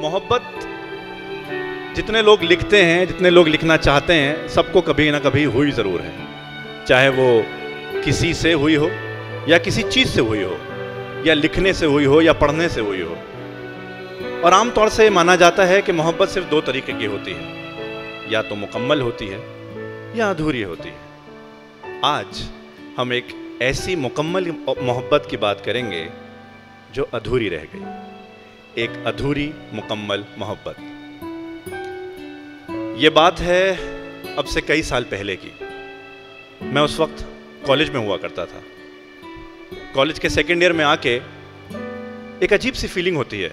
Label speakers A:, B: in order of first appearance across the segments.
A: मोहब्बत, जितने लोग लिखते हैं, जितने लोग लिखना चाहते हैं, सबको कभी ना कभी हुई ज़रूर है। चाहे वो किसी से हुई हो, या किसी चीज़ से हुई हो, या लिखने से हुई हो, या पढ़ने से हुई हो। और आमतौर से माना जाता है कि मोहब्बत सिर्फ़ दो तरीके की होती है। या तो मुकम्मल होती है, या अधूरी होती है। आज हम एक ऐसी मुकम्मल मोहब्बत की बात करेंगे, जो अधूरी रह गई। एक अधूरी मुकम्मल मोहब्बत। ये बात है अब से कई साल पहले की। मैं उस वक्त कॉलेज में हुआ करता था। कॉलेज के सेकेंड ईयर में आके एक अजीब सी फीलिंग होती है।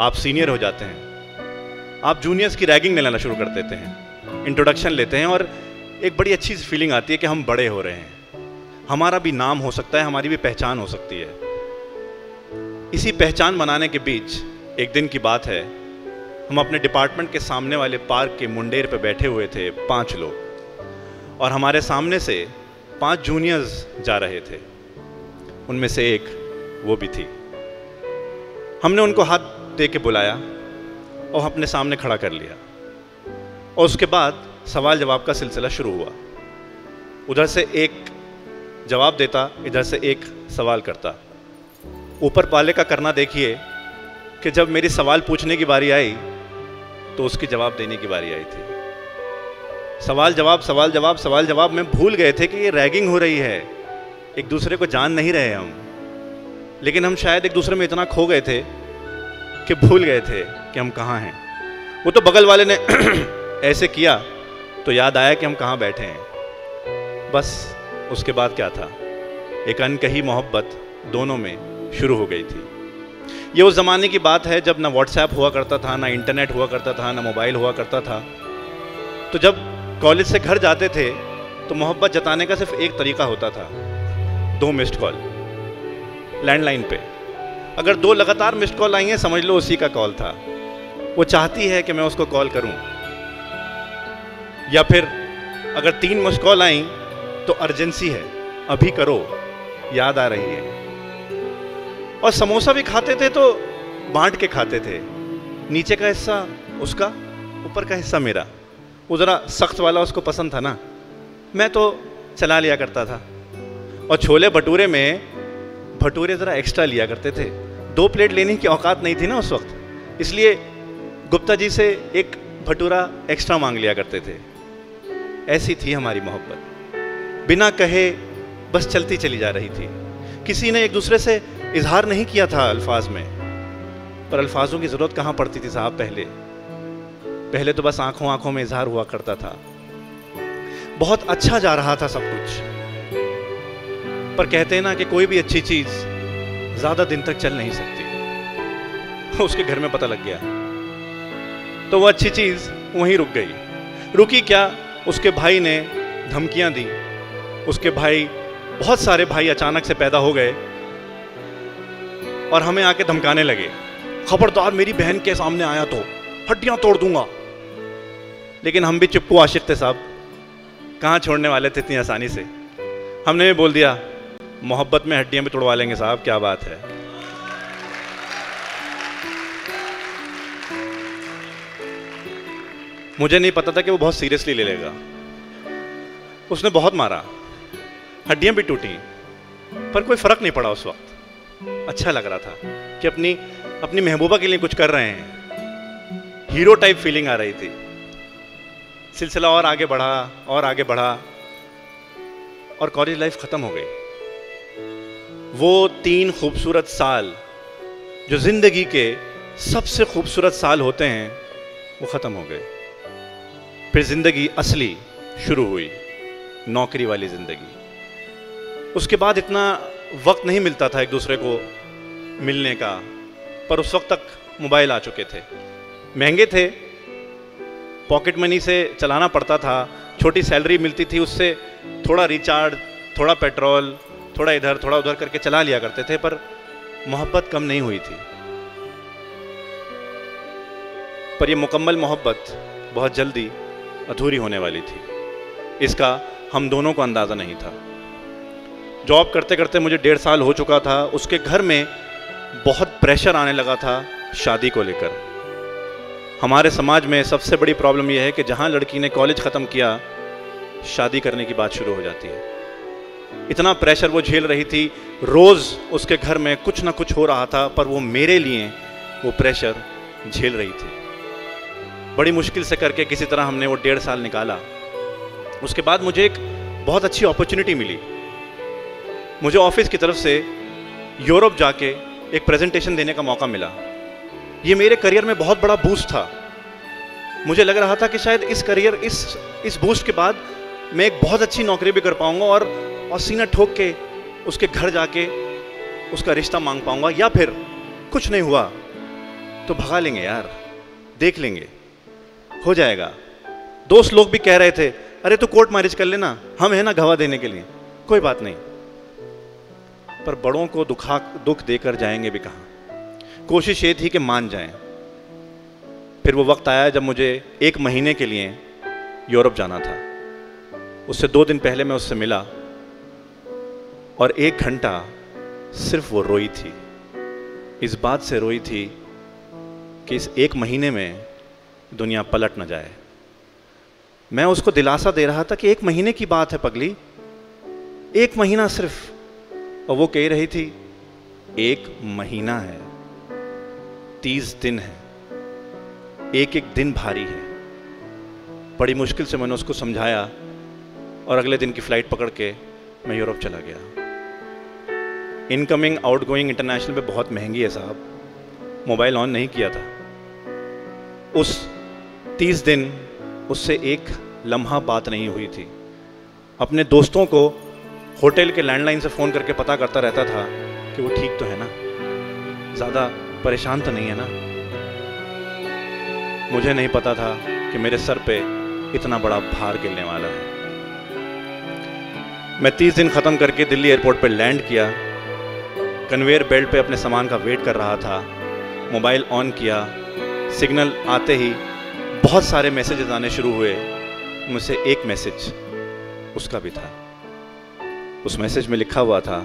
A: आप सीनियर हो जाते हैं। आप जूनियर्स की रैगिंग में लेना शुरू कर देते हैं। इंट्रोडक्शन लेते हैं और एक बड़ी अच्छी सी फीलिंग आती है कि हम बड़े हो रहे हैं। हमारा भी नाम हो सकता है, हमारी भी पहचान हो सकती है। इसी पहचान बनाने के बीच एक दिन की बात है। हम अपने डिपार्टमेंट के सामने वाले पार्क के मुंडेर पर बैठे हुए थे पाँच लोग। और हमारे सामने से पाँच जूनियर्स जा रहे थे। उनमें से एक वो भी थी। हमने उनको हाथ दे के बुलाया और अपने सामने खड़ा कर लिया। और उसके बाद सवाल जवाब का सिलसिला शुरू हुआ। उधर से एक जवाब देता, इधर से एक सवाल करता। ऊपर पाले का करना देखिए कि जब मेरी सवाल पूछने की बारी आई तो उसकी जवाब देने की बारी आई थी। सवाल जवाब सवाल जवाब सवाल जवाब में भूल गए थे कि ये रैगिंग हो रही है। एक दूसरे को जान नहीं रहे हम। लेकिन हम शायद एक दूसरे में इतना खो गए थे कि भूल गए थे कि हम कहाँ हैं। वो तो बगल वाले ने ऐसे किया तो याद आया कि हम कहाँ बैठे हैं। बस उसके बाद क्या था? एक अनकही मोहब्बत दोनों में शुरू हो गई थी। ये उस ज़माने की बात है जब ना व्हाट्सएप हुआ करता था, ना इंटरनेट हुआ करता था, ना मोबाइल हुआ करता था। तो जब कॉलेज से घर जाते थे तो मोहब्बत जताने का सिर्फ़ एक तरीका होता था, दो मिस्ड कॉल लैंडलाइन पे। अगर दो लगातार मिस्ड कॉल आई हैं, समझ लो उसी का कॉल था। वो चाहती है कि मैं उसको कॉल करूँ। या फिर अगर तीन मिस्ड कॉल आई तो अर्जेंसी है। अभी करो। याद आ रही है। और समोसा भी खाते थे तो बांट के खाते थे। नीचे का हिस्सा उसका, ऊपर का हिस्सा मेरा। वो ज़रा सख्त वाला उसको पसंद था ना। मैं तो चला लिया करता था। और छोले भटूरे में भटूरे ज़रा एक्स्ट्रा लिया करते थे। दो प्लेट लेने की औकात नहीं थी ना उस वक्त। इसलिए गुप्ता जी से एक भटूरा एक्स्ट्रा मांग लिया करते थे। ऐसी थी हमारी मोहब्बत। बिना कहे बस चलती चली जा रही थी। किसी ने एक दूसरे से इजहार नहीं किया था अल्फाज में। पर अल्फाजों की ज़रूरत कहाँ पड़ती थी साहब पहले? पहले तो बस आँखों आँखों में इजहार हुआ करता था। बहुत अच्छा जा रहा था सब कुछ। पर कहते हैं ना कि कोई भी अच्छी चीज़ ज़्यादा दिन तक चल नहीं सकती। उसके घर में पता लग गया। तो वह अच्छी चीज़ वहीं रुक गई। रुकी क्या? उसके भाई ने धमकियाँ दी। उसके भाई, बहुत सारे भाई अचानक से पैदा हो गए। और हमें आके धमकाने लगे। खबरदार मेरी बहन के सामने आया तो हड्डियाँ तोड़ दूँगा। लेकिन हम भी चिप्पू आशिक थे साहब। कहाँ छोड़ने वाले थे इतनी आसानी से? हमने भी बोल दिया, मोहब्बत में हड्डियाँ भी तोड़वा लेंगे साहब, क्या बात है। मुझे नहीं पता था कि वो बहुत सीरियसली ले लेगा। उसने बहुत मारा। हड्डियाँ भी टूटी, पर कोई फ़र्क नहीं पड़ा उस वक्त। अच्छा लग रहा था कि अपनी अपनी महबूबा के लिए कुछ कर रहे हैं। हीरो टाइप फीलिंग आ रही थी। सिलसिला और आगे बढ़ा, और आगे बढ़ा, और कॉलेज लाइफ ख़त्म हो गई। वो तीन खूबसूरत साल जो ज़िंदगी के सबसे खूबसूरत साल होते हैं, वो ख़त्म हो गए। फिर ज़िंदगी असली शुरू हुई, नौकरी वाली ज़िंदगी। उसके बाद इतना वक्त नहीं मिलता था एक दूसरे को मिलने का, पर उस वक्त तक मोबाइल आ चुके थे। महँगे थे, पॉकेट मनी से चलाना पड़ता था, छोटी सैलरी मिलती थी, उससे थोड़ा रिचार्ज, थोड़ा पेट्रोल, थोड़ा इधर, थोड़ा उधर करके चला लिया करते थे, पर मोहब्बत कम नहीं हुई थी। पर यह मुकम्मल मोहब्बत बहुत जल्दी अधूरी होने वाली थी। इसका हम दोनों को अंदाज़ा नहीं था। जॉब करते करते मुझे डेढ़ साल हो चुका था। उसके घर में बहुत प्रेशर आने लगा था शादी को लेकर। हमारे समाज में सबसे बड़ी प्रॉब्लम यह है कि जहाँ लड़की ने कॉलेज ख़त्म किया, शादी करने की बात शुरू हो जाती है। इतना प्रेशर वो झेल रही थी, रोज़ उसके घर में कुछ ना कुछ हो रहा था, पर वो मेरे लिए वो प्रेशर झेल रही थी। बड़ी मुश्किल से करके किसी तरह हमने वो डेढ़ साल निकाला। उसके बाद मुझे एक बहुत अच्छी अपॉर्चुनिटी मिली। मुझे ऑफ़िस की तरफ़ से यूरोप जाके एक प्रेजेंटेशन देने का मौका मिला। ये मेरे करियर में बहुत बड़ा बूस्ट था। मुझे लग रहा था कि शायद इस करियर, इस इस बूस्ट के बाद मैं एक बहुत अच्छी नौकरी भी कर पाऊँगा और और सीना ठोक के उसके घर जाके उसका रिश्ता मांग पाऊँगा या फिर कुछ नहीं हुआ तो भगा लेंगे यार, देख लेंगे। हो जाएगा। दोस्त लोग भी कह रहे थे, अरे तू कोर्ट मैरिज कर लेना, हम हैं ना गवाह देने के लिए। कोई बात नहीं। पर बड़ों को दुखा, दुख देकर जाएँगे भी कहा? कोशिश ये थी कि मान जाएँ। फिर वो वक्त आया जब मुझे एक महीने के लिए यूरोप जाना था। उससे दो दिन पहले मैं उससे मिला और एक घंटा सिर्फ़ वो रोई थी। इस बात से रोई थी कि इस एक महीने में दुनिया पलट न जाए। मैं उसको दिलासा दे रहा था कि एक महीने की बात है पगली। एक महीना सिर्फ़ और वो कह रही थी, एक महीना है, तीस दिन है एक एक दिन भारी है। बड़ी मुश्किल से मैंने उसको समझाया और अगले दिन की फ़्लाइट पकड़ के मैं यूरोप चला गया। इनकमिंग, आउटगोइंग इंटरनेशनल पे बहुत महँगी है साहब। मोबाइल ऑन नहीं किया था। उस तीस दिन, उससे एक लम्हा बात नहीं हुई थी। अपने दोस्तों को होटल के लैंडलाइन से फ़ोन करके पता करता रहता था कि वो ठीक तो है ना? ज़्यादा परेशान तो नहीं है ना? मुझे नहीं पता था कि मेरे सर पे इतना बड़ा भार गिरने वाला है। मैं तीस दिन ख़त्म करके दिल्ली एयरपोर्ट पर लैंड किया। कन्वेयर बेल्ट पे अपने सामान का वेट कर रहा था। मोबाइल ऑन किया। सिग्नल आते ही बहुत सारे मैसेजेस आने शुरू हुए। मुझसे एक मैसेज उसका भी था। उस मैसेज में लिखा हुआ था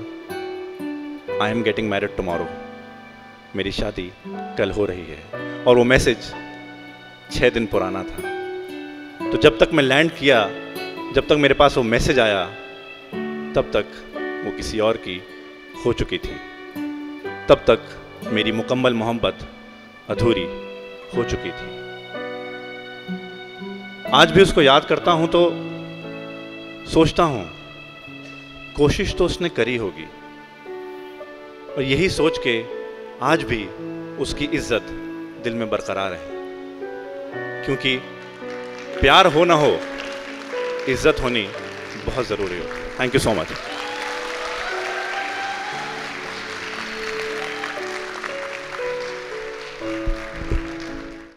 A: I am getting married tomorrow मेरी शादी कल हो रही है. और वो मैसेज छः दिन पुराना था। तो जब तक मैं लैंड किया, जब तक मेरे पास वो मैसेज आया, तब तक वो किसी और की हो चुकी थी। तब तक मेरी मुकम्मल मोहब्बत अधूरी हो चुकी थी। आज भी उसको याद करता हूँ तो सोचता हूँ कोशिश तो उसने करी होगी। और यही सोच के आज भी उसकी इज़्ज़त दिल में बरकरार है। क्योंकि प्यार हो ना हो, इज़्ज़त होनी बहुत ज़रूरी हो। Thank you so much